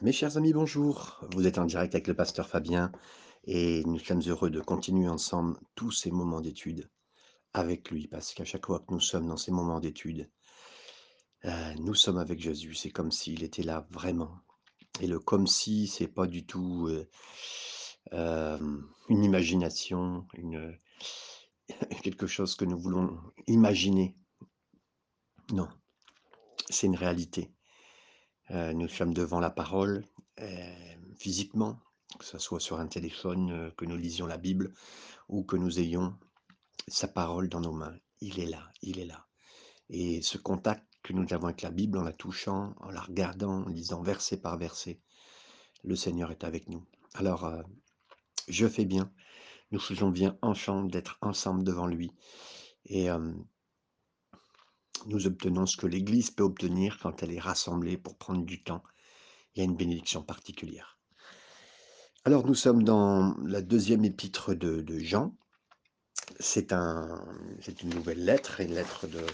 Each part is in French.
Mes chers amis, bonjour. Vous êtes en direct avec le pasteur Fabien et nous sommes heureux de continuer ensemble tous ces moments d'étude avec lui parce qu'à chaque fois que nous sommes dans ces moments d'étude, euh, nous sommes avec Jésus. C'est comme s'il était là vraiment. Et le comme si, c'est pas du tout euh, euh, une imagination, quelque chose que nous voulons imaginer. Non, c'est une réalité. Euh, nous sommes devant la parole euh, physiquement, que ce soit sur un téléphone, euh, que nous lisions la Bible ou que nous ayons sa parole dans nos mains. Il est là, il est là. Et ce contact que nous avons avec la Bible, en la touchant, en la regardant, en lisant verset par verset, le Seigneur est avec nous. Alors, je fais bien, nous faisons bien ensemble d'être ensemble devant lui. Et nous obtenons ce que l'Église peut obtenir quand elle est rassemblée pour prendre du temps. Il y a une bénédiction particulière. Alors nous sommes dans la deuxième épître de, Jean. C'est un, c'est une nouvelle lettre, une lettre de,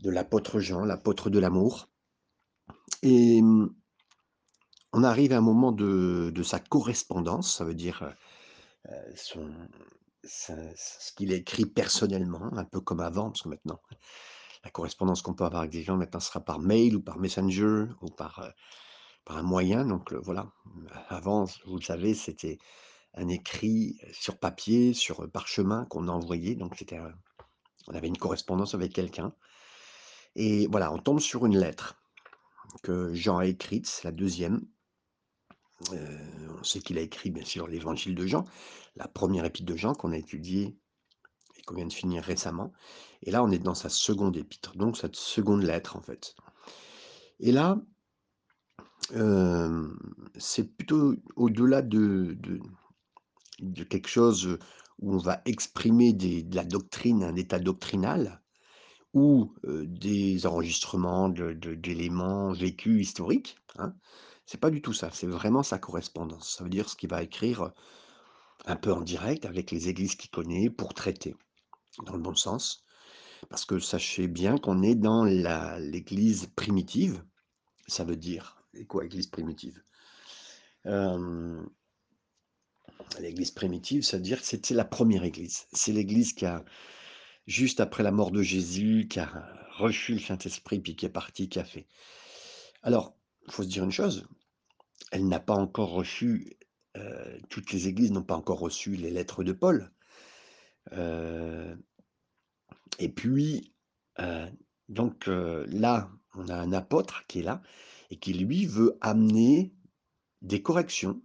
de l'apôtre Jean, l'apôtre de l'amour. Et on arrive à un moment de, de sa correspondance, ça veut dire euh, ce qu'il écrit personnellement, un peu comme avant, parce que maintenant, la correspondance qu'on peut avoir avec des gens maintenant sera par mail ou par messenger ou par, euh, par un moyen. Donc euh, voilà, avant, vous le savez, c'était un écrit euh, sur papier, sur euh, parchemin qu'on envoyait. Donc c'était, on avait une correspondance avec quelqu'un. Et voilà, on tombe sur une lettre que Jean a écrite, c'est la deuxième. Euh, on sait qu'il a écrit bien sûr l'évangile de Jean, la première épître de Jean qu'on a étudiée qu'on vient de finir récemment. Et là, on est dans sa seconde épître, donc cette seconde lettre en fait. Et là, euh, c'est plutôt au-delà de, de- quelque chose où on va exprimer de la doctrine, un état doctrinal, ou euh, des enregistrements d'éléments vécus historiques. Hein. C'est pas du tout ça, c'est vraiment sa correspondance. Ça veut dire ce qu'il va écrire un peu en direct avec les églises qu'il connaît pour traiter, dans le bon sens. Parce que sachez bien qu'on est dans l'église primitive. Ça veut dire, et quoi, église primitive L'église primitive, ça veut dire que c'était la première église. C'est l'église qui a, juste après la mort de Jésus, qui a reçu le Saint-Esprit, puis qui est parti, qui a fait. Alors, il faut se dire une chose, elle n'a pas encore reçu, toutes les églises n'ont pas encore reçu les lettres de Paul. Euh, et puis, euh, donc euh, là, on a un apôtre qui est là et qui, lui, veut amener des corrections,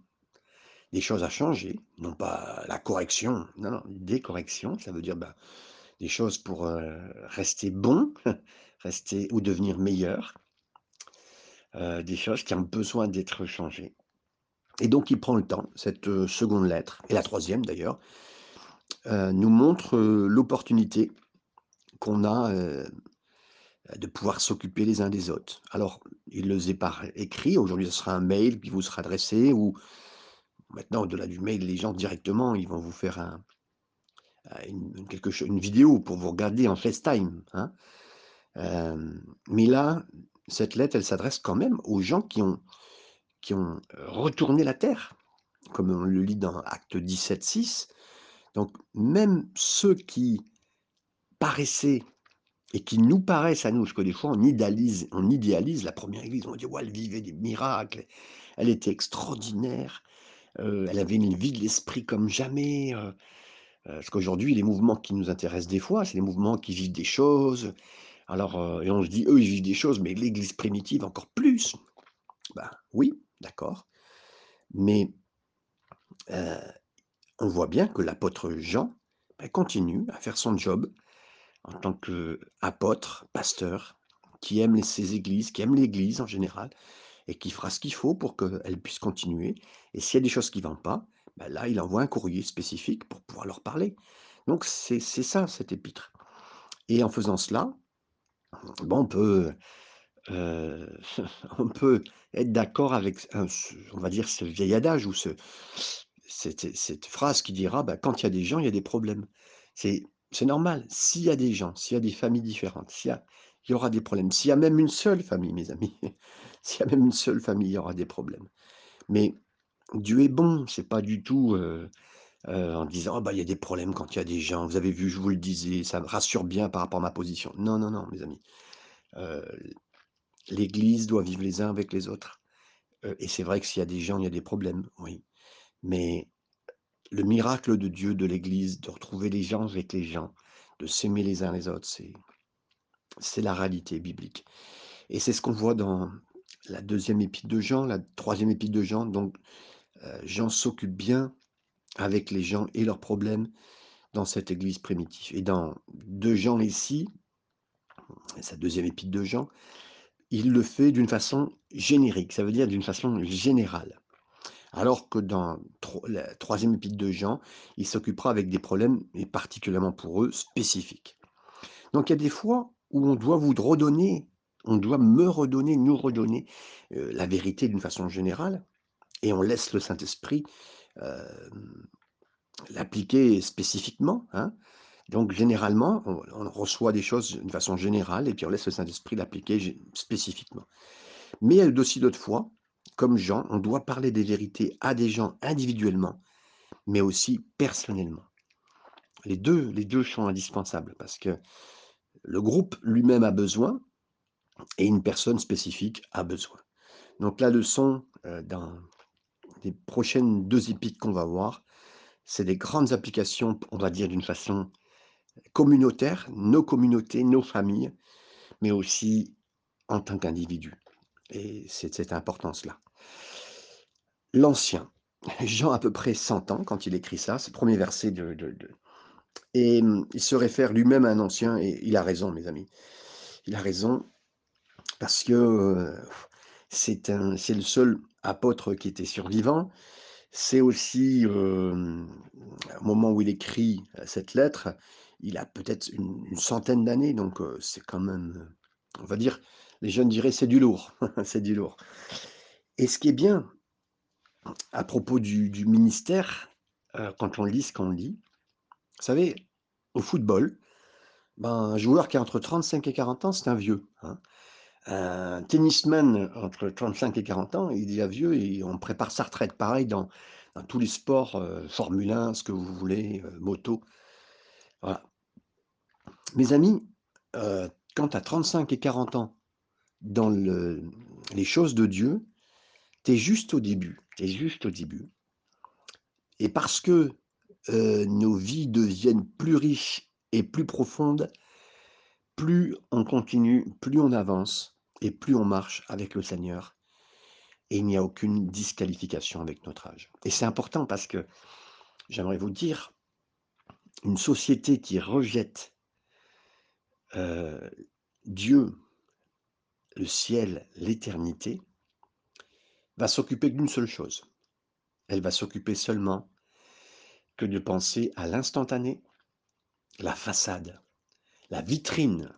des choses à changer, non pas la correction, non, non, des corrections, ça veut dire ben, des choses pour rester bon, rester ou devenir meilleur, des choses qui ont besoin d'être changées. Et donc il prend le temps, cette seconde lettre, et la troisième d'ailleurs, euh, nous montre euh, l'opportunité qu'on a euh, de pouvoir s'occuper les uns des autres. Alors, il le faisait par écrit, aujourd'hui ce sera un mail qui vous sera adressé, ou maintenant au-delà du mail, les gens directement, ils vont vous faire un, une, vidéo pour vous regarder en FaceTime. Hein. Mais là, cette lettre, elle s'adresse quand même aux gens qui ont, qui ont retourné la terre, comme on le lit dans Acte 17, 6. Donc, même ceux qui paraissaient et qui nous paraissent à nous, parce que des fois on idéalise, on idéalise la première église, on dit ouais, elle vivait des miracles, elle était extraordinaire, euh, elle avait une vie de l'esprit comme jamais. euh, euh, parce qu'aujourd'hui, les mouvements qui nous intéressent des fois, c'est les mouvements qui vivent des choses. Alors, et on se dit, eux, ils vivent des choses, mais l'église primitive encore plus. Ben oui, d'accord. Mais on voit bien que l'apôtre Jean ben, continue à faire son job en tant qu'apôtre, pasteur, qui aime ses églises, qui aime l'église en général, et qui fera ce qu'il faut pour qu'elle puisse continuer. Et s'il y a des choses qui ne vont pas, ben là, il envoie un courrier spécifique pour pouvoir leur parler. Donc c'est ça, cet épître. Et en faisant cela, bon, on peut, euh, on peut être d'accord avec, on va dire, ce vieil adage ou ce, cette, cette phrase qui dira, bah, quand il y a des gens, il y a des problèmes. C'est, normal. S'il y a des gens, s'il y a des familles différentes, il y aura des problèmes. S'il y a même une seule famille, mes amis, s'il y a même une seule famille, il y aura des problèmes. Mais Dieu est bon, c'est pas du tout, en disant: «Oh bah, il y a des problèmes quand il y a des gens, vous avez vu, je vous le disais, ça me rassure bien par rapport à ma position». Non, non, non, mes amis. L'Église doit vivre les uns avec les autres, et c'est vrai que s'il y a des gens, il y a des problèmes, oui. Mais le miracle de Dieu, de l'Église, de retrouver les gens avec les gens, de s'aimer les uns les autres, c'est la réalité biblique. Et c'est ce qu'on voit dans la deuxième épître de Jean, la troisième épître de Jean, donc heu, Jean s'occupe bien avec les gens et leurs problèmes dans cette église primitive. Et dans 2 Jean ici, sa deuxième épître de Jean, il le fait d'une façon générique, ça veut dire d'une façon générale. Alors que dans la troisième épître de Jean, il s'occupera avec des problèmes et particulièrement pour eux, spécifiques. Donc il y a des fois où on doit vous redonner, on doit me redonner, nous redonner, heu, la vérité d'une façon générale et on laisse le Saint-Esprit, hem, l'appliquer spécifiquement, hein. Donc généralement, on on reçoit des choses d'une façon générale et puis on laisse le Saint-Esprit l'appliquer spécifiquement. Mais il y a aussi d'autres fois, comme Jean, on doit parler des vérités à des gens individuellement, mais aussi personnellement. Les 2, les 2 sont indispensables parce que le groupe lui-même a besoin et une personne spécifique a besoin. Donc la leçon, heu, dans les prochaines 2 épîtres qu'on va voir, c'est des grandes applications, on va dire d'une façon communautaire, nos communautés, nos familles, mais aussi en tant qu'individu et c'est cette importance-là. L'Ancien, Jean a à peu près 100 ans quand il écrit ça, c'est le 1er verset de de et mmh, il se réfère lui-même à un ancien et il a raison mes amis. Il a raison parce que, c'est le seul apôtre qui était survivant. C'est aussi, au moment où il écrit, cette lettre, il a peut-être une centaine d'années donc c'est quand même, on va dire, les jeunes diraient: «C'est du lourd», c'est du lourd et ce qui est bien à propos du ministère, heu, quand on lit ce qu'on lit, vous savez, au football, ben, un joueur qui a entre 35 et 40 ans, c'est un vieux, hein. Un tennisman entre 35 et 40 ans, il est déjà vieux et on prépare sa retraite. Pareil dans tous les sports, heu, Formule 1, ce que vous voulez, heu, moto, voilà. Mes amis, heu, quand tu as 35 et 40 ans dans le les choses de Dieu, tu es juste au début, tu juste au début. Et parce que, heu, nos vies deviennent plus riches et plus profondes, plus on continue, plus on avance et plus on marche avec le Seigneur et il n'y a aucune disqualification avec notre âge. Et c'est important parce que j'aimerais vous dire, une société qui rejette heu, Dieu, le ciel, l'éternité va s'occuper d'une seule chose. Elle va s'occuper seulement que de penser à l'instantané, la façade, la vitrine.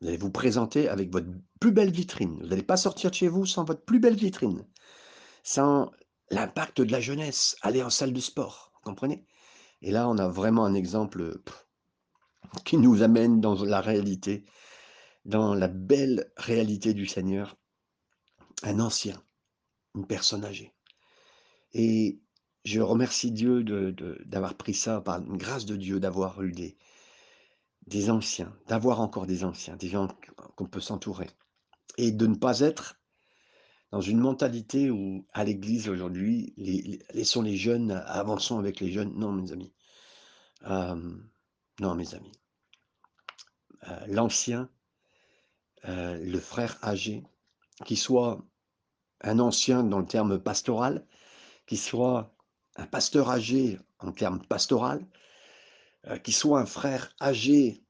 Vous allez vous présenter avec votre plus belle vitrine. Vous n'allez pas sortir de chez vous sans votre plus belle vitrine, sans l'impact de la jeunesse, aller en salle de sport, vous comprenez? Et là, on a vraiment un exemple, qui nous amène dans la réalité, dans la belle réalité du Seigneur. Un ancien, une personne âgée et je remercie Dieu de de d'avoir pris ça par une grâce de Dieu, d'avoir eu des des anciens, d'avoir encore des anciens, des gens qu'on peut s'entourer et de ne pas être dans une mentalité où, à l'église aujourd'hui, laissons les jeunes, avançons avec les jeunes. Non, mes amis, hem, non, mes amis. Heu, l'ancien, heu, le frère âgé, qu'il soit un ancien dans le terme pastoral, qu'il soit un pasteur âgé en termes pastoral, heu, qu'il soit un frère âgé,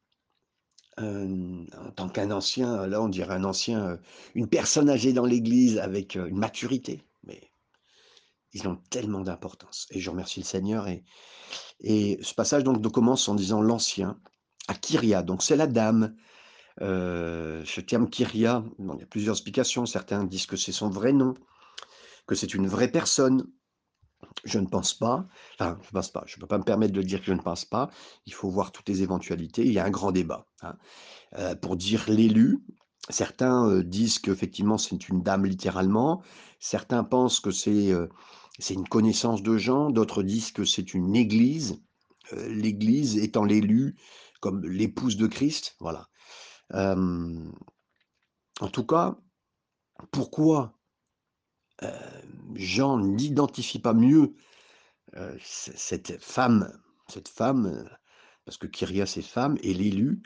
hem, en tant qu'un ancien, là on dirait un ancien, une personne âgée dans l'église avec, une maturité, mais ils ont tellement d'importance et je remercie le Seigneur et ce passage donc commence en disant l'ancien à Kyria, donc c'est la dame. Heu, ce terme Kyria, bon, il y a plusieurs explications. Certains disent que c'est son vrai nom, que c'est une vraie personne Je ne pense pas, enfin, je ne pense pas, je ne peux pas me permettre de dire que je ne pense pas. Il faut voir toutes les éventualités. Il y a un grand débat, hein. Heu, pour dire l'élu, certains, heu, disent qu'effectivement c'est une dame littéralement. Certains pensent que c'est, c'est une connaissance de gens. D'autres disent que c'est une église, l'église étant l'élu comme l'épouse de Christ, voilà. En tout cas, pourquoi, Jean n'identifie pas mieux, cette femme cette femme, parce que Kyria c'est femme et l'élu,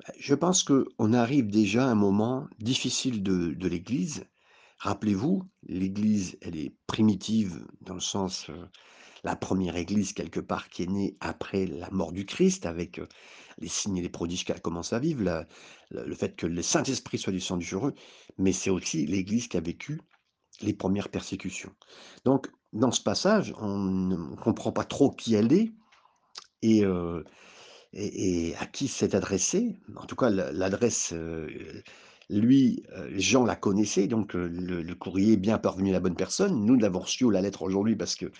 bah, je pense qu'on arrive déjà à un moment difficile de l'Église. Rappelez-vous, l'Église, elle est primitive dans le sens, la première Église quelque part qui est née après la mort du Christ avec, les signes et les prodiges qu'elle commence à vivre, le fait que le Saint-Esprit soit descendu sur eux, mais c'est aussi l'Église qui a vécu les premières persécutions. Donc dans ce passage, on ne comprend pas trop qui elle est et à qui c'est adressé. En tout cas, la l'adresse, lui, Jean la connaissait, donc le le courrier est bien parvenu à la bonne personne. Nous l'avons reçu la lettre aujourd'hui parce que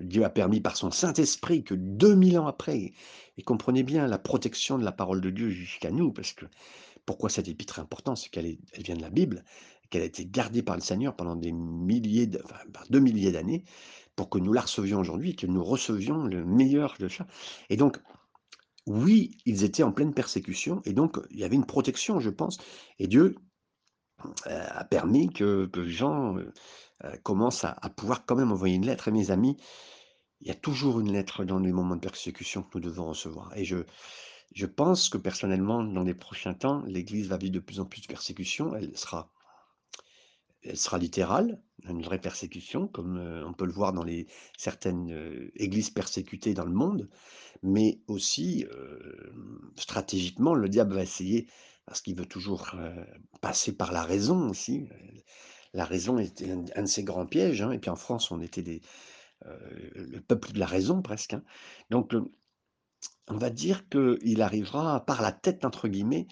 Dieu a permis par son Saint-Esprit que 2000 ans après et comprenez bien la protection de la parole de Dieu jusqu'à nous, parce que pourquoi cette épître est importante? C'est qu'elle elle vient de la Bible, qu'elle a été gardée par le Seigneur pendant des milliers de enfin, 2 milliers d'années pour que nous la recevions aujourd'hui que nous recevions le meilleur de ça et donc oui, ils étaient en pleine persécution et donc il y avait une protection, je pense et Dieu, a permis que Jean, heu heu, commence à pouvoir quand même envoyer une lettre et mes amis, il y a toujours une lettre dans les moments de persécution que nous devons recevoir et je je pense que personnellement, dans les prochains temps, l'Église va vivre de plus en plus de persécutions. Elle sera elle sera littérale, une vraie persécution comme, on peut le voir dans les certaines, églises persécutées dans le monde. Mais aussi, stratégiquement, le diable va essayer parce qu'il veut toujours, heu, passer par la raison aussi, heu, la raison était un de ses grands pièges, hein et puis en France, on était heu, le peuple de la raison presque, hein. Donc, on va dire qu'il arrivera «par la tête» entre guillemets,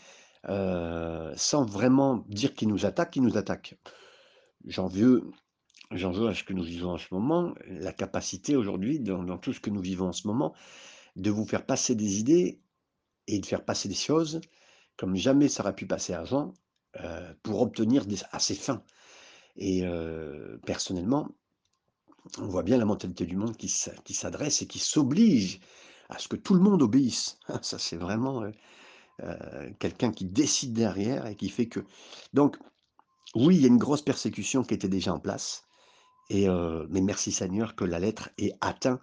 sans vraiment dire qu'il nous attaque, il nous attaque. J'en veux veux à ce que nous vivons en ce moment, la capacité aujourd'hui dans tout ce que nous vivons en ce moment, de vous faire passer des idées et de faire passer des choses comme jamais ça aurait pu passer avant, heu, pour obtenir des à ses fins et heu, personnellement, on voit bien la mentalité du monde qui s'a qui s'adresse et qui s'oblige à ce que tout le monde obéisse. Ça, c'est vraiment, heu heu, quelqu'un qui décide derrière et qui fait que donc oui, il y a une grosse persécution qui était déjà en place et mais merci Seigneur que la lettre ait atteint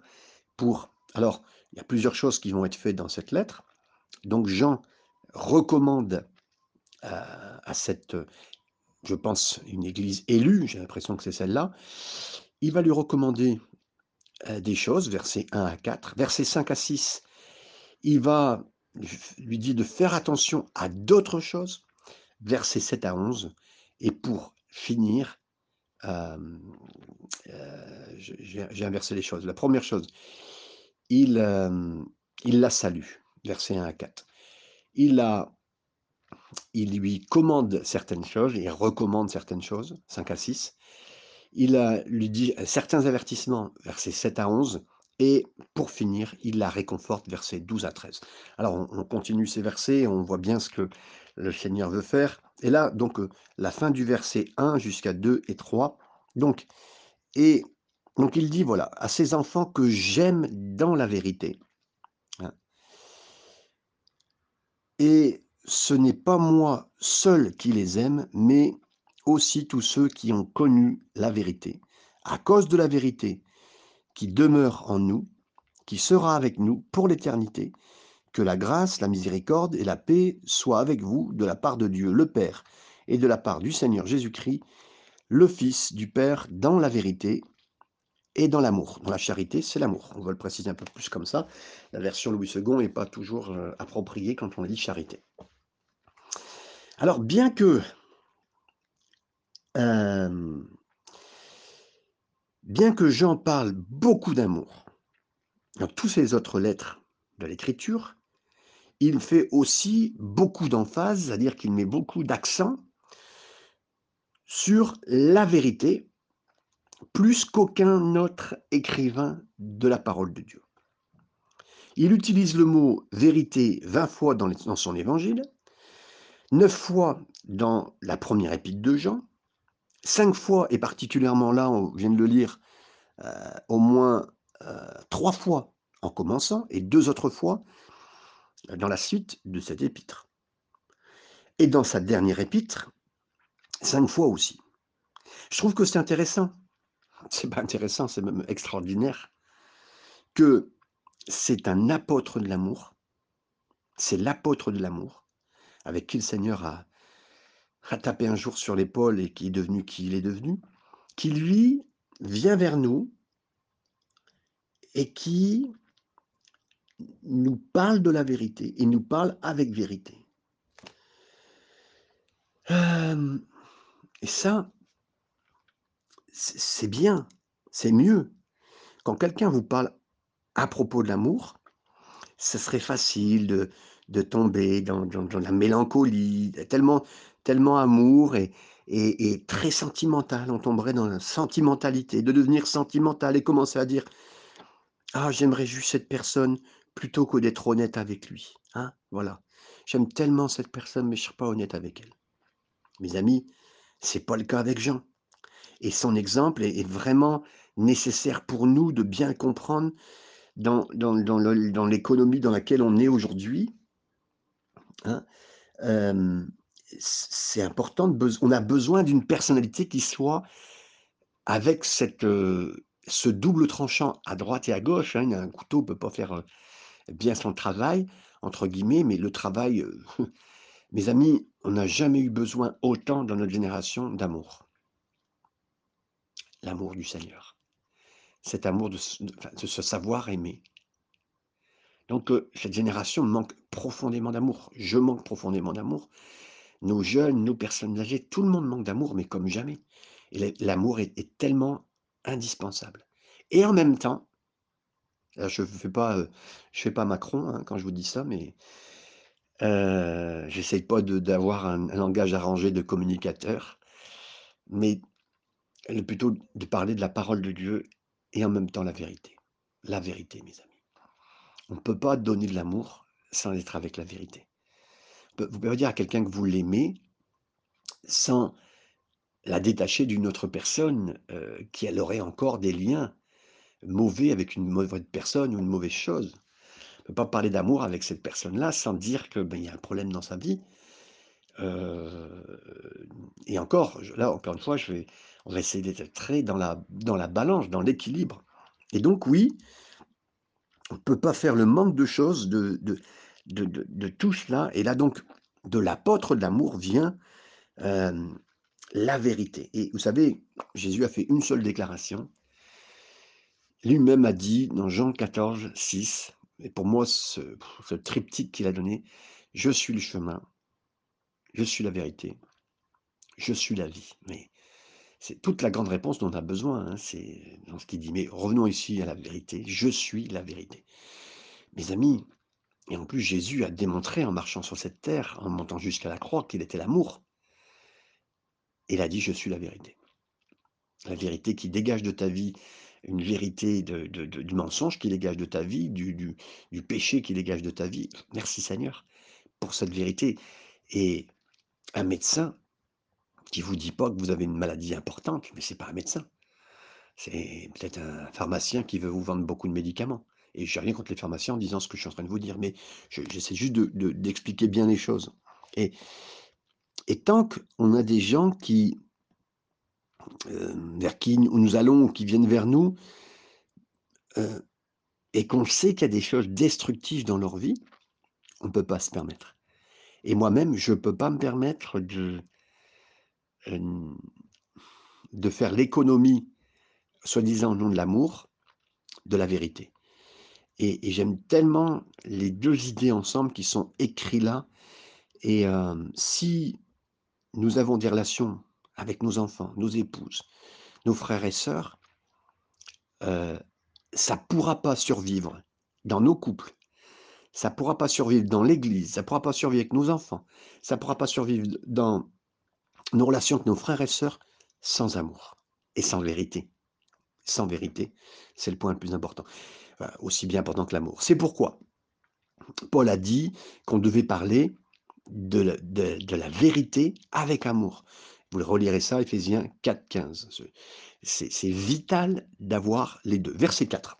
pour alors, il y a plusieurs choses qui vont être faites dans cette lettre. Donc Jean recommande à cette, je pense, une église élue, j'ai l'impression que c'est celle-là. Il va lui recommander, heu, des choses, versets 1 à 4. Versets 5 à 6, il va lui dit de faire attention à d'autres choses. Versets 7 à 11 et pour finir, hem, heu, je j'ai inversé les choses. La première chose, il la salue, versets 1 à 4. Il lui commande certaines choses, il recommande certaines choses, 5 à 6. Il, lui dit certains avertissements, versets 7 à 11 et pour finir, il la réconforte, versets 12 à 13. Alors on on continue ces versets, on voit bien ce que le Seigneur veut faire et là donc, heu, la fin du verset 1 jusqu'à 2 et 3 donc et donc il dit voilà: «À ces enfants que j'aime dans la vérité, hein» «et ce n'est pas moi seul qui les aime, mais aussi tous ceux qui ont connu la vérité, à cause de la vérité qui demeure en nous, qui sera avec nous pour l'éternité. Que la grâce, la miséricorde et la paix soient avec vous de la part de Dieu le Père et de la part du Seigneur Jésus-Christ, le Fils du Père, dans la vérité et dans l'amour. Dans la charité, c'est l'amour. On va le préciser un peu plus comme ça. La version Louis II n'est pas toujours euh, appropriée quand on dit charité. Alors, bien que euh, bien que Jean parle beaucoup d'amour dans toutes ces autres lettres de l'Écriture, il fait aussi beaucoup d'emphase, c'est-à-dire qu'il met beaucoup d'accent sur la vérité plus qu'aucun autre écrivain de la parole de Dieu. Il utilise le mot vérité 20 fois dans, son évangile, 9 fois dans la première épître de Jean, 5 fois, et particulièrement là, on vient de le lire, euh, au moins euh, 3 fois en commençant, et deux autres fois dans la suite de cette épître. Et dans sa dernière épître, 5 fois aussi. Je trouve que c'est intéressant, c'est pas intéressant, c'est même extraordinaire, que c'est un apôtre de l'amour, c'est l'apôtre de l'amour, avec qui le Seigneur a, a tapé un jour sur l'épaule et qui est devenu qui il est devenu, qui lui vient vers nous et qui nous parle de la vérité et nous parle avec vérité. Euh, et ça, c'est bien, c'est mieux. Quand quelqu'un vous parle à propos de l'amour, ce serait facile de, de tomber dans, la mélancolie, tellement, tellement amour et, et, et, très sentimental. On tomberait dans la sentimentalité, de devenir sentimental et commencer à dire Ah, j'aimerais juste cette personne plutôt que d'être honnête avec lui. Hein voilà. J'aime tellement cette personne, mais je ne suis pas honnête avec elle. Mes amis, c'est pas le cas avec Jean. Et son exemple est, vraiment nécessaire pour nous de bien comprendre dans, dans, dans l'économie dans laquelle on est aujourd'hui. Hein, c'est important, on a besoin d'une personnalité qui soit avec cette, euh, ce double tranchant à droite et à gauche. Hein, un couteau ne peut pas faire euh, bien son travail, entre guillemets, mais le travail, euh, mes amis, on n'a jamais eu besoin autant dans notre génération d'amour. L'amour du Seigneur. Cet amour de, de se savoir aimer. Donc euh, cette génération manque profondément d'amour. Je manque profondément d'amour. Nos jeunes, nos personnes âgées, tout le monde manque d'amour, mais comme jamais. Et l'amour est, tellement indispensable. Et en même temps, je ne fais, pas, euh, fais pas Macron hein, quand je vous dis ça, mais euh, j'essaye pas d'avoir un, langage arrangé de communicateur, mais plutôt de parler de la parole de Dieu et en même temps la vérité. La vérité, mes amis. On ne peut pas donner de l'amour sans être avec la vérité. Vous pouvez dire à quelqu'un que vous l'aimez sans la détacher d'une autre personne euh, qui elle aurait encore des liens mauvais avec une mauvaise personne ou une mauvaise chose. On ne peut pas parler d'amour avec cette personne-là sans dire qu'il ben, y a un problème dans sa vie. Et encore, là, encore une fois, on va essayer d'être très dans la, dans la balance, dans l'équilibre. Et donc, oui, on ne peut pas faire le manque de choses de, de, de, de, tout cela. Et là, donc, de l'apôtre de l'amour vient la vérité. Et vous savez, Jésus a fait une seule déclaration. Lui-même a dit dans Jean 14, 6, et pour moi, ce, ce triptyque qu'il a donné, je suis le chemin, je suis la vérité, je suis la vie. Mais c'est toute la grande réponse dont on a besoin. Hein, c'est dans ce qu'il dit. Mais revenons ici à la vérité. Je suis la vérité. Mes amis, et en plus Jésus a démontré en marchant sur cette terre, en montant jusqu'à la croix, qu'il était l'amour. Il a dit, je suis la vérité. La vérité qui dégage de ta vie une vérité du mensonge qui dégage de ta vie, du, péché qui dégage de ta vie. Merci Seigneur pour cette vérité. Un médecin qui vous dit pas que vous avez une maladie importante, mais c'est pas un médecin. C'est peut-être un pharmacien qui veut vous vendre beaucoup de médicaments. Et je n'ai rien contre les pharmaciens en disant ce que je suis en train de vous dire, mais j'essaie juste d'expliquer bien les choses. Et, tant qu'on a des gens qui, euh, vers qui nous allons, qui viennent vers nous, euh, et qu'on sait qu'il y a des choses destructives dans leur vie, on ne peut pas se permettre. Et moi-même, je ne peux pas me permettre de, euh, de faire l'économie, soi-disant au nom de l'amour, de la vérité. Et, j'aime tellement les deux idées ensemble qui sont écrites là. Et euh, si nous avons des relations avec nos enfants, nos épouses, nos frères et sœurs, euh, ça ne pourra pas survivre dans nos couples, ça ne pourra pas survivre dans l'Église, ça ne pourra pas survivre avec nos enfants, ça ne pourra pas survivre dans nos relations avec nos frères et sœurs sans amour et sans vérité. sans vérité, c'est le point le plus important, enfin, aussi bien important que l'amour. C'est pourquoi Paul a dit qu'on devait parler de la, vérité avec amour. Vous relirez ça, Ephésiens 4, 15. C'est vital d'avoir les deux. Verset 4.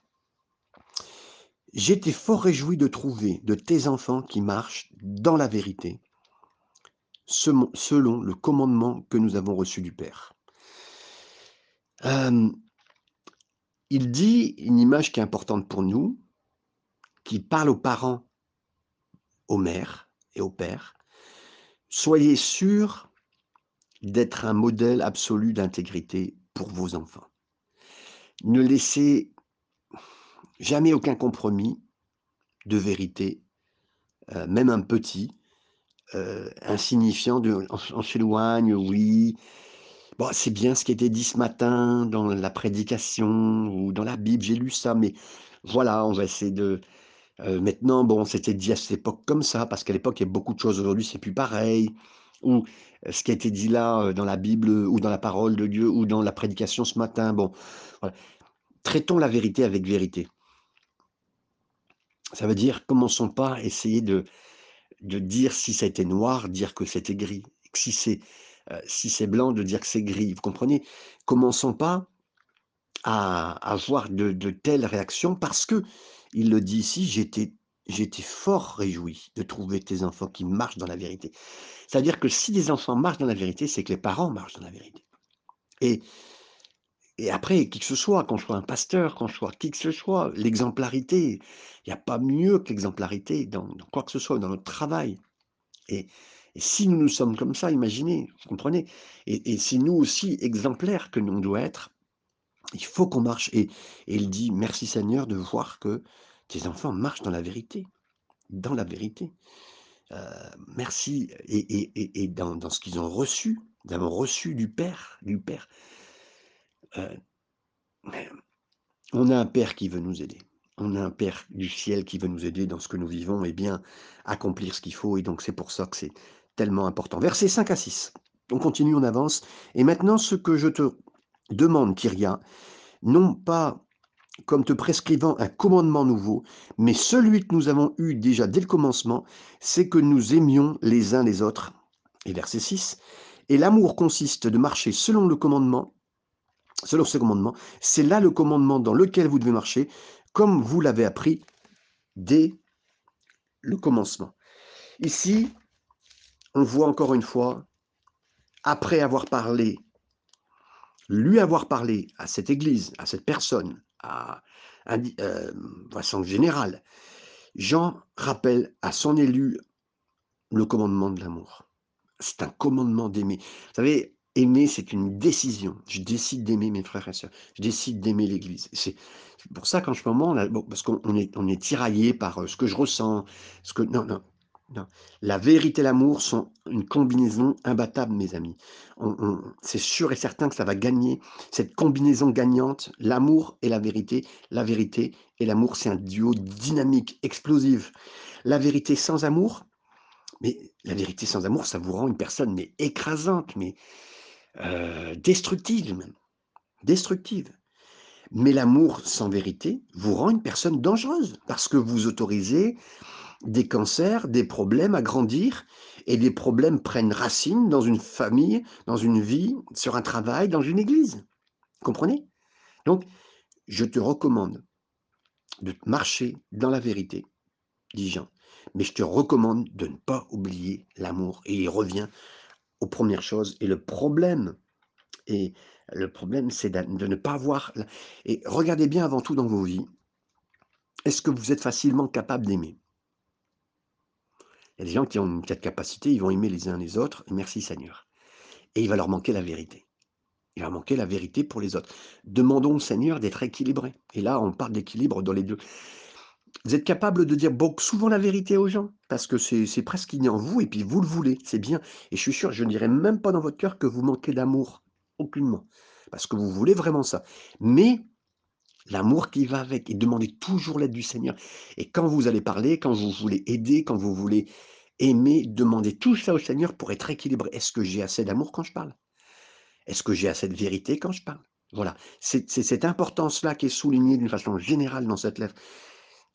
J'étais fort réjoui de trouver de tes enfants qui marchent dans la vérité, selon le commandement que nous avons reçu du Père. Euh, il dit une image qui est importante pour nous, qui parle aux parents, aux mères et aux pères. Soyez sûrs d'être un modèle absolu d'intégrité pour vos enfants. Ne laissez jamais aucun compromis de vérité, euh, même un petit, euh, insignifiant, on, s'éloigne, oui. Bon, c'est bien ce qui était dit ce matin dans la prédication ou dans la Bible, j'ai lu ça, mais voilà, on va essayer de... Euh, maintenant, bon, c'était dit à cette époque comme ça, parce qu'à l'époque, il y a beaucoup de choses, aujourd'hui, c'est plus pareil ou ce qui a été dit là dans la Bible ou dans la parole de Dieu ou dans la prédication ce matin. Bon, traitons la vérité avec vérité. Ça veut dire, commençons pas à essayer de, de dire si ça a noir, dire que c'était gris. Si c'est si c'est blanc, de dire que c'est gris. Vous comprenez? Commençons pas à avoir de, de telles réactions parce que, il le dit ici, j'étais J'étais fort réjoui de trouver tes enfants qui marchent dans la vérité. C'est-à-dire que si des enfants marchent dans la vérité, c'est que les parents marchent dans la vérité. Et, et après, qui que ce soit, quand je sois un pasteur, quand je sois qui que ce soit, l'exemplarité, il n'y a pas mieux que l'exemplarité dans, quoi que ce soit, dans notre travail. Et, si nous nous sommes comme ça, imaginez, vous comprenez? Et, et si nous aussi exemplaires que nous devons être, il faut qu'on marche. Et, il dit, merci Seigneur de voir que tes enfants marchent dans la vérité, dans la vérité. Euh, merci. Et, dans, ce qu'ils ont reçu, avons reçu du Père, du Père. Euh, on a un Père qui veut nous aider. On a un Père du ciel qui veut nous aider dans ce que nous vivons et bien accomplir ce qu'il faut. Et donc c'est pour ça que c'est tellement important. Versets 5 à 6. On continue, on avance. Et maintenant, ce que je te demande, Kyria, non pas comme te prescrivant un commandement nouveau, mais celui que nous avons eu déjà dès le commencement, c'est que nous aimions les uns les autres. Et verset 6, et l'amour consiste de marcher selon le commandement, selon ce commandement, c'est là le commandement dans lequel vous devez marcher, comme vous l'avez appris dès le commencement. Ici, on voit encore une fois, après avoir parlé, lui avoir parlé à cette église, à cette personne, à, euh, façon Jean rappelle à son élu le commandement de l'amour. C'est un commandement d'aimer. Vous savez, aimer, c'est une décision. Je décide d'aimer mes frères et sœurs. Je décide d'aimer l'Église. C'est pour ça qu'en ce moment, parce qu'on est, on est tiraillé par euh, ce que je ressens, ce que non, non, la vérité et l'amour sont une combinaison imbattable, mes amis. c'est sûr et certain que ça va gagner. Cette combinaison gagnante, l'amour et la vérité. La vérité et l'amour, c'est un duo dynamique, explosif. La vérité sans amour, mais la vérité sans amour, ça vous rend une personne mais écrasante, mais euh, destructive même. Destructive. Mais l'amour sans vérité vous rend une personne dangereuse parce que vous autorisez des cancers, des problèmes à grandir, et des problèmes prennent racine dans une famille, dans une vie, sur un travail, dans une église. Comprenez? Donc, je te recommande de marcher dans la vérité, dit Jean, mais je te recommande de ne pas oublier l'amour. Et il revient aux premières choses. Et le problème, et le problème, c'est de ne pas avoir... Et regardez bien avant tout dans vos vies, est-ce que vous êtes facilement capable d'aimer? Il y a des gens qui ont cette capacité, ils vont aimer les uns les autres, merci Seigneur. Et il va leur manquer la vérité. Il va manquer la vérité pour les autres. Demandons au Seigneur d'être équilibré. Et là, on parle d'équilibre dans les deux. Vous êtes capable de dire beaucoup, souvent la vérité aux gens, parce que c'est presque inné en vous, et puis vous le voulez, c'est bien. Et je suis sûr, je ne dirais même pas dans votre cœur que vous manquez d'amour, aucunement, parce que vous voulez vraiment ça. Mais l'amour qui va avec, et demandez toujours l'aide du Seigneur. Et quand vous allez parler, quand vous voulez aider, quand vous voulez aimer, demandez tout ça au Seigneur pour être équilibré. Est-ce que j'ai assez d'amour quand je parle? Est-ce que j'ai assez de vérité quand je parle? Voilà, c'est cette importance-là qui est soulignée d'une façon générale dans cette lettre.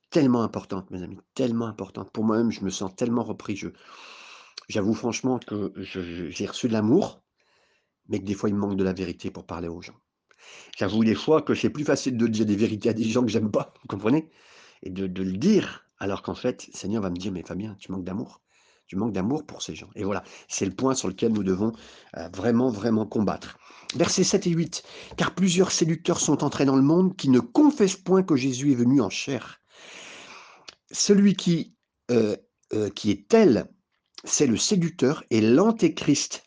Tellement importante, mes amis, tellement importante. Pour moi-même, je me sens tellement repris. J'avoue franchement que j'ai reçu de l'amour, mais que des fois, il me manque de la vérité pour parler aux gens. J'avoue des fois que c'est plus facile de dire des vérités à des gens que j'aime pas, vous comprenez? Et de de le dire, alors qu'en fait, Seigneur va me dire: «Mais Fabien, tu manques d'amour. Tu manques d'amour pour ces gens» et voilà, c'est le point sur lequel nous devons, heu, vraiment, vraiment combattre. Versets 7 et 8: «Car plusieurs séducteurs sont entrés dans le monde qui ne confessent point que Jésus est venu en chair. Celui qui, heu heu, qui est tel, c'est le séducteur et l'antéchrist.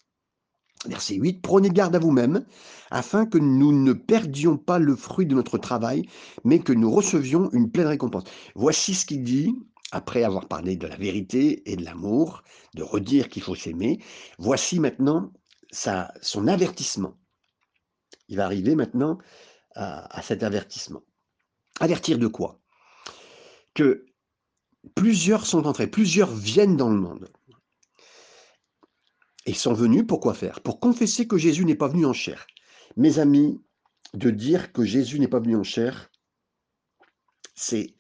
Verset 8, Prenez garde à vous-même, afin que nous ne perdions pas le fruit de notre travail, mais que nous recevions une pleine récompense. Voici ce qu'il dit, après avoir parlé de la vérité et de l'amour, de redire qu'il faut s'aimer. Voici maintenant son avertissement. Il va arriver maintenant à, à cet avertissement. Avertir de quoi? Que plusieurs sont entrés, plusieurs viennent dans le monde. Ils sont venus pour quoi faire? Pour confesser que Jésus n'est pas venu en chair. Mes amis, de dire que Jésus n'est pas venu en chair, c'est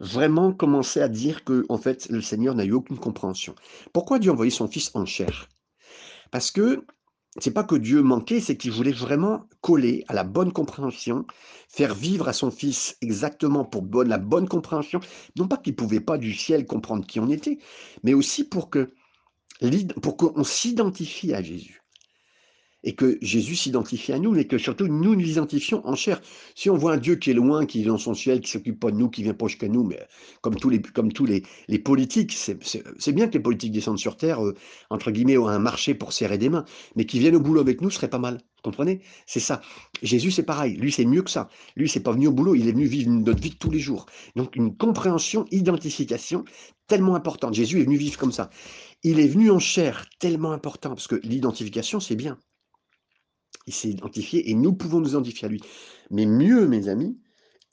vraiment commencer à dire que en fait le Seigneur n'a eu aucune compréhension. Pourquoi Dieu a envoyé son fils en chair? Parce que c'est pas que Dieu manquait, c'est qu'il voulait vraiment coller à la bonne compréhension, faire vivre à son fils exactement pour la bonne compréhension, non pas qu'il pouvait pas du ciel comprendre qui on était, mais aussi pour que pour qu'on s'identifie à Jésus et que Jésus s'identifie à nous, mais que surtout nous nous identifions en chair. Si on voit un Dieu qui est loin, qui est dans son ciel, qui s'occupe pas de nous, qui vient proche que nous, mais comme tous les, comme tous les, les politiques, c'est bien que les politiques descendent sur terre, euh, entre guillemets, à un marché pour serrer des mains, mais qui viennent au boulot avec nous, serait pas mal. Vous comprenez? C'est ça. Jésus, c'est pareil. Lui, c'est mieux que ça. Lui, c'est pas venu au boulot, il est venu vivre notre vie de tous les jours. Donc, une compréhension, identification tellement importante. Jésus est venu vivre comme ça. Il est venu en chair, tellement important, parce que l'identification, c'est bien. Il s'est identifié et nous pouvons nous identifier à lui. Mais mieux, mes amis,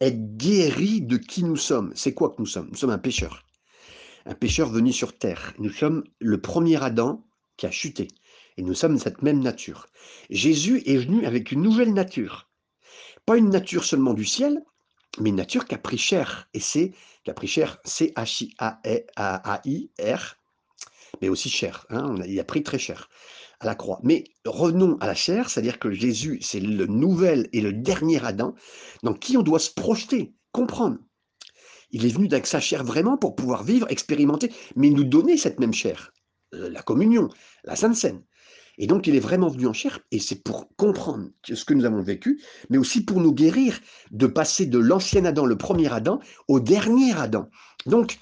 être guéri de qui nous sommes. C'est quoi que nous sommes? Nous sommes un pécheur. Un pécheur venu sur terre. Nous sommes le premier Adam qui a chuté. Et nous sommes cette même nature. Jésus est venu avec une nouvelle nature. Pas une nature seulement du ciel, mais une nature qui a pris chair. Et c'est, qui a pris chair, C-H-I-A-I-R, mais aussi cher. Hein, il a pris très cher à la croix. Mais revenons à la chair, c'est-à-dire que Jésus, c'est le nouvel et le dernier Adam, dans qui on doit se projeter, comprendre. Il est venu avec sa chair vraiment pour pouvoir vivre, expérimenter, mais nous donner cette même chair, euh, la communion, la Sainte Seine. Et donc, il est vraiment venu en chair, et c'est pour comprendre ce que nous avons vécu, mais aussi pour nous guérir de passer de l'ancien Adam, le premier Adam, au dernier Adam. Donc,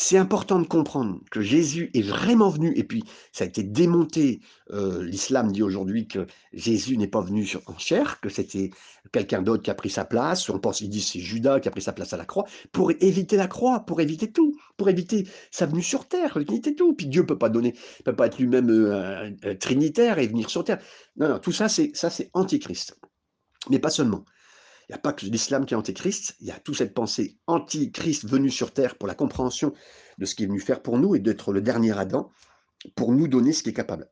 c'est important de comprendre que Jésus est vraiment venu, et puis ça a été démonté, euh, l'islam dit aujourd'hui que Jésus n'est pas venu en chair, que c'était quelqu'un d'autre qui a pris sa place, on pense, ils disent c'est Judas qui a pris sa place à la croix, pour éviter la croix, pour éviter tout, pour éviter sa venue sur terre, éviter tout, puis Dieu peut pas donner, peut pas être lui-même euh, trinitaire et venir sur terre. Non, non, tout ça c'est ça c'est antichrist. Mais pas seulement. Il n'y a pas que l'islam qui est antéchrist, il y a toute cette pensée antichrist venue sur terre pour la compréhension de ce qu'il est venu faire pour nous et d'être le dernier Adam pour nous donner ce qui est capable.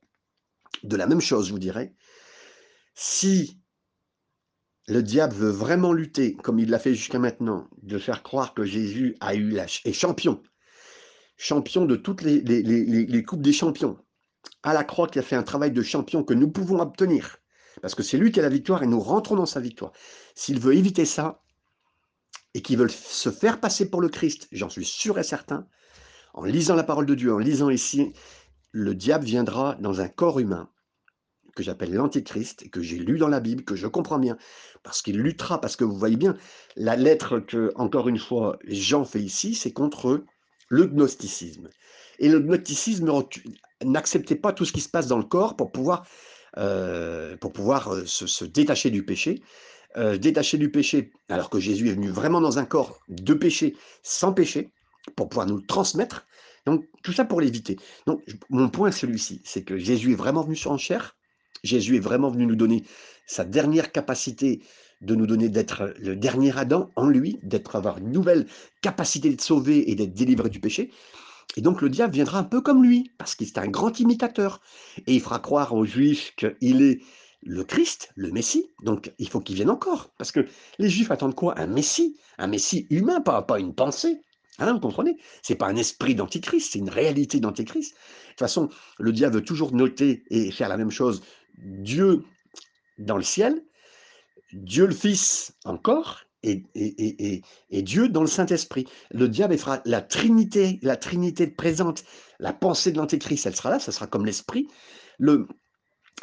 De la même chose, je vous dirais, si le diable veut vraiment lutter, comme il l'a fait jusqu'à maintenant, de faire croire que Jésus a eu est champion, champion de toutes les, les, les coupes des champions, à la croix qui a fait un travail de champion que nous pouvons obtenir, parce que c'est lui qui a la victoire et nous rentrons dans sa victoire. S'il veut éviter ça, et qu'il veut se faire passer pour le Christ, j'en suis sûr et certain, en lisant la parole de Dieu, en lisant ici, le diable viendra dans un corps humain que j'appelle l'antichrist, et que j'ai lu dans la Bible, que je comprends bien, parce qu'il luttera, parce que vous voyez bien, la lettre que, encore une fois, Jean fait ici, c'est contre le gnosticisme. Et le gnosticisme n'acceptait pas tout ce qui se passe dans le corps pour pouvoir euh, pour pouvoir euh, se, détacher du péché. Euh, détacher du péché, alors que Jésus est venu vraiment dans un corps de péché, sans péché, pour pouvoir nous le transmettre. Donc, tout ça pour l'éviter. Donc, mon point est celui-ci, c'est que Jésus est vraiment venu sur en chair. Jésus est vraiment venu nous donner sa dernière capacité de nous donner d'être le dernier Adam en lui, d'être avoir une nouvelle capacité d'être sauvé et d'être délivré du péché. Et donc le diable viendra un peu comme lui, parce qu'il est un grand imitateur. Et il fera croire aux Juifs qu'il est le Christ, le Messie. Donc, il faut qu'il vienne encore. Parce que les Juifs attendent quoi? Un Messie. Un Messie humain, pas, pas une pensée. Hein, vous comprenez? C'est pas un esprit d'antichrist, c'est une réalité d'antichrist. De toute façon, le diable veut toujours noter et faire la même chose. Dieu dans le ciel, Dieu le Fils encore, et, Dieu dans le Saint-Esprit. Le diable fera la Trinité, la Trinité présente, la pensée de l'Antéchrist, elle sera là, ça sera comme l'Esprit. Le,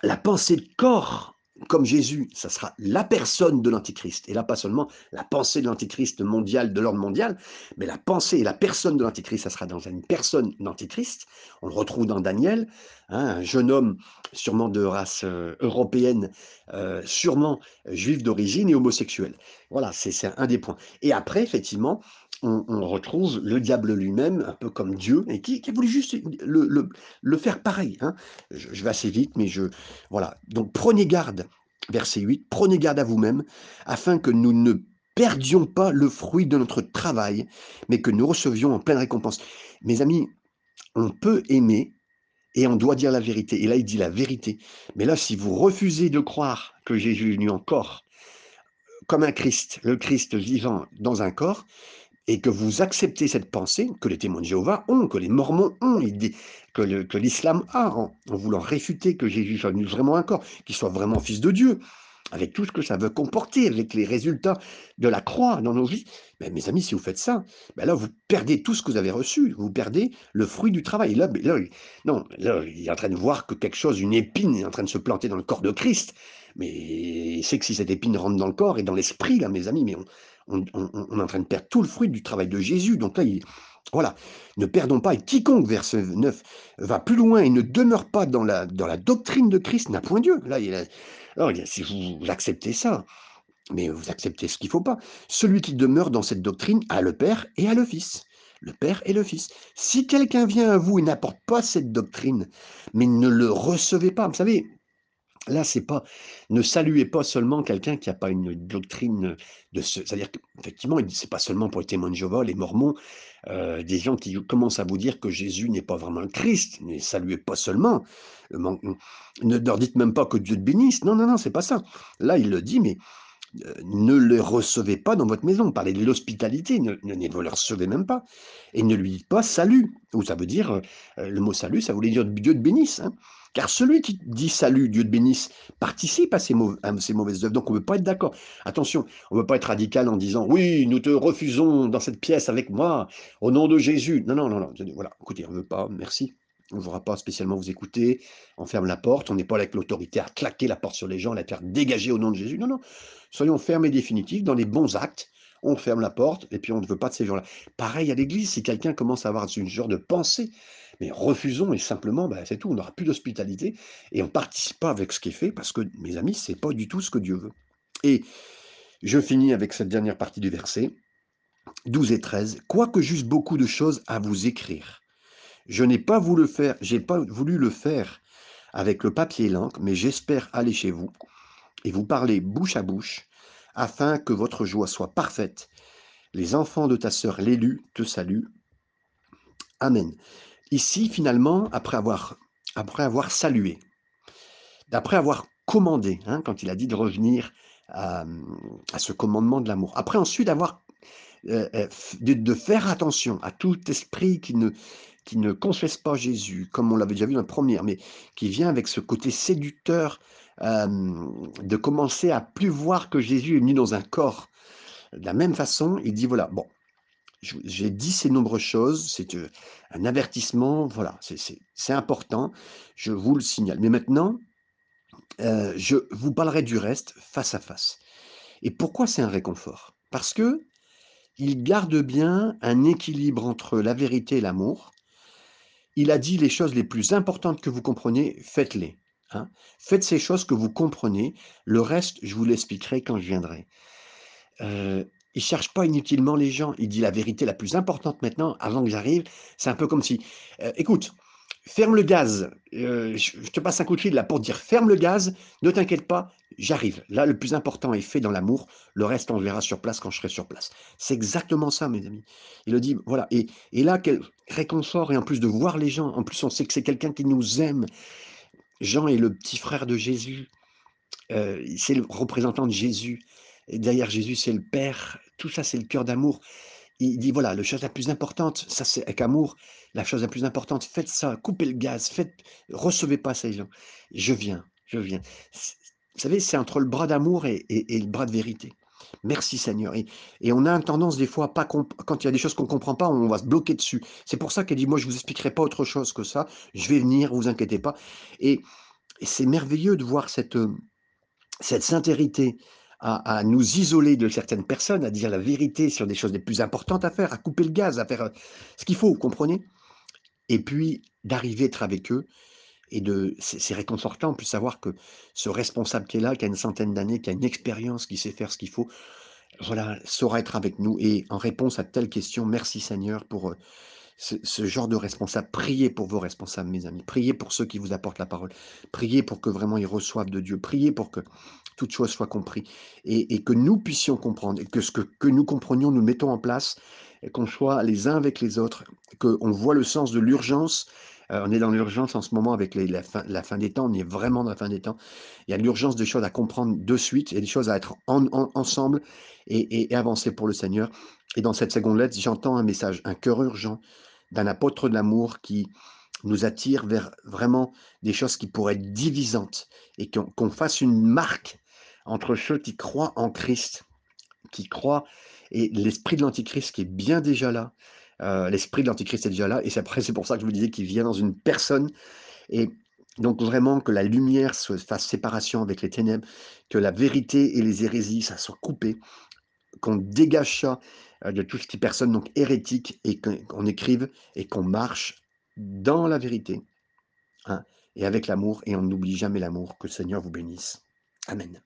la pensée de corps comme Jésus, ça sera la personne de l'Antichrist. Et là, pas seulement la pensée de l'Antichrist mondial, de l'ordre mondial, mais la pensée et la personne de l'Antichrist, ça sera dans une personne d'Antichrist. On le retrouve dans Daniel, hein, un jeune homme sûrement de race euh, européenne, euh, sûrement juif d'origine et homosexuel. Voilà, c'est un des points. Et après, effectivement, on, retrouve le diable lui-même, un peu comme Dieu, et qui, a voulu juste le, faire pareil. Hein. Je, vais assez vite, mais je... Voilà. Donc prenez garde, verset 8, prenez garde à vous-même, afin que nous ne perdions pas le fruit de notre travail, mais que nous recevions en pleine récompense. Mes amis, on peut aimer et on doit dire la vérité. Et là, il dit la vérité. Mais là, si vous refusez de croire que Jésus est venu encore comme un Christ, le Christ vivant dans un corps, et que vous acceptez cette pensée que les témoins de Jéhovah ont, que les Mormons ont, que l'islam a, en, voulant réfuter que Jésus soit vraiment un corps, qu'il soit vraiment fils de Dieu, avec tout ce que ça veut comporter, avec les résultats de la croix dans nos vies. Mais mes amis, si vous faites ça, ben là, vous perdez tout ce que vous avez reçu, vous perdez le fruit du travail. Là, non, là, il est en train de voir que quelque chose, une épine est en train de se planter dans le corps de Christ. Mais sait que si cette épine rentre dans le corps et dans l'esprit, là, mes amis, mais on, on, est en train de perdre tout le fruit du travail de Jésus. Donc là, voilà, ne perdons pas. Et quiconque, verset 9, va plus loin et ne demeure pas dans la, dans la doctrine de Christ n'a point Dieu. Là, il alors, si vous, acceptez ça, mais vous acceptez ce qu'il ne faut pas. Celui qui demeure dans cette doctrine a le Père et a le Fils. Le Père et le Fils. Si quelqu'un vient à vous et n'apporte pas cette doctrine, mais ne le recevez pas, vous savez, Là, c'est pas, ne saluez pas seulement quelqu'un qui n'a pas une doctrine de ce, c'est-à-dire qu'effectivement, c'est pas seulement pour les témoins de Jéhovah, les Mormons, euh, des gens qui commencent à vous dire que Jésus n'est pas vraiment le Christ. Ne saluez pas seulement, ne leur dites même pas que Dieu te bénisse. Non, non, non, c'est pas ça. Là, il le dit, mais euh, ne le recevez pas dans votre maison. Parlez de l'hospitalité, ne, ne, le recevez même pas. Et ne lui dites pas salut. Ou ça veut dire, euh, le mot salut, ça voulait dire Dieu te bénisse. Hein. Car celui qui dit salut, Dieu te bénisse, participe à ces, mauvaises œuvres. Donc on ne peut pas être d'accord. Attention, on ne peut pas être radical en disant oui, nous te refusons dans cette pièce avec moi, au nom de Jésus. Non, non, non, non. Voilà, écoutez, on ne veut pas, merci. On ne voudra pas spécialement vous écouter. On ferme la porte. On n'est pas avec l'autorité à claquer la porte sur les gens, à la faire dégager au nom de Jésus. Non, non. Soyons fermes et définitifs dans les bons actes on ferme la porte et puis on ne veut pas de ces gens-là. Pareil à l'église, si quelqu'un commence à avoir ce genre de pensée, mais refusons et simplement, ben, c'est tout, on n'aura plus d'hospitalité et on ne participe pas avec ce qui est fait parce que, mes amis, c'est pas du tout ce que Dieu veut. Et je finis avec cette dernière partie du verset, 12 et 13. Quoique j'eusse beaucoup de choses à vous écrire, je n'ai pas voulu le faire, j'ai pas voulu le faire avec le papier et l'encre, mais j'espère aller chez vous et vous parler bouche à bouche, afin que votre joie soit parfaite. Les enfants de ta sœur l'élu te saluent. Amen. Ici, finalement, après avoir, après avoir salué, d'après avoir commandé, hein, quand il a dit de revenir à, ce commandement de l'amour, après ensuite euh, euh, de, faire attention à tout esprit qui ne, qui ne confesse pas Jésus, comme on l'avait déjà vu dans la première, mais qui vient avec ce côté séducteur euh, de commencer à plus voir que Jésus est venu dans un corps. De la même façon, il dit voilà, bon, j'ai dit ces nombreuses choses, c'est un avertissement, voilà, c'est important, je vous le signale. Mais maintenant, euh, je vous parlerai du reste face à face. Et pourquoi c'est un réconfort? Parce que il garde bien un équilibre entre la vérité et l'amour. Il a dit les choses les plus importantes que vous comprenez, faites-les. Hein. Faites ces choses que vous comprenez. Le reste, je vous l'expliquerai quand je viendrai. Euh, il cherche pas inutilement les gens. Il dit la vérité la plus importante maintenant, avant que j'arrive. C'est un peu comme si, euh, écoute, ferme le gaz. Euh, je, te passe un coup de fil là pour dire ferme le gaz. Ne t'inquiète pas, j'arrive. Là, le plus important est fait dans l'amour. Le reste, on verra sur place quand je serai sur place. C'est exactement ça, mes amis. Il le dit, voilà. Et, et là, quel réconfort. Et en plus de voir les gens, en plus, on sait que c'est quelqu'un qui nous aime. Jean est le petit frère de Jésus. Heu, c'est le représentant de Jésus derrière Jésus, c'est le Père. Tout ça, c'est le cœur d'amour. Il dit: «Voilà, la chose la plus importante, ça c'est avec amour, la chose la plus importante, faites ça, coupez le gaz, faites recevez pas ces gens. Je viens, je viens». Vous savez, c'est entre le bras d'amour et et le bras de vérité. Merci Seigneur et et on a une tendance des fois pas quand il y a des choses qu'on comprend pas, on va se bloquer dessus. C'est pour ça qu'elle dit: «Moi, je vous expliquerai pas autre chose que ça. Je vais venir, vous inquiétez pas» et c'est merveilleux de voir cette, heu, cette sincérité à à nous isoler de certaines personnes, à dire la vérité sur des choses les plus importantes à faire, à couper le gaz, à faire, heu, ce qu'il faut, vous comprenez? Et puis d'arriver à être avec eux et de c'est réconfortant en plus savoir que ce responsable qui est là, qui a une centaine d'années, qui a une expérience, qui sait faire ce qu'il faut, voilà, saura être avec nous et en réponse à telle question, merci Seigneur pour, heu, ce genre de responsable. Priez pour vos responsables, mes amis. Priez pour ceux qui vous apportent la parole. Priez pour que vraiment ils reçoivent de Dieu. Priez pour que toute chose soit compris et que nous puissions comprendre et que ce que que nous comprenions, nous mettons en place qu'on soit les uns avec les autres, qu'on voit le sens de l'urgence. Heu, on est dans l'urgence en ce moment avec la fin des temps, on est vraiment dans la fin des temps. Il y a l'urgence des choses à comprendre de suite et des choses à être en en ensemble et avancer pour le Seigneur et dans cette seconde lettre, j'entends un message, un cœur urgent d'un apôtre de l'amour qui nous attire vers vraiment des choses qui pourraient être divisantes et qu'on qu'on fasse une marque entre ceux qui croient en Christ, qui croient et l'esprit de l'antichrist qui est bien déjà là. Heu, l'esprit de l'antichrist est déjà là et c'est pour ça que je vous disais qu'il vient dans une personne et donc vraiment que la lumière se fasse séparation avec les ténèbres, que la vérité et les hérésies, ça soit coupé, qu'on dégage ça, heu, de tout ce qui est personne donc hérétique et qu'on écrive et qu'on marche dans la vérité, hein et avec l'amour et on n'oublie jamais l'amour. Que le Seigneur vous bénisse. Amen.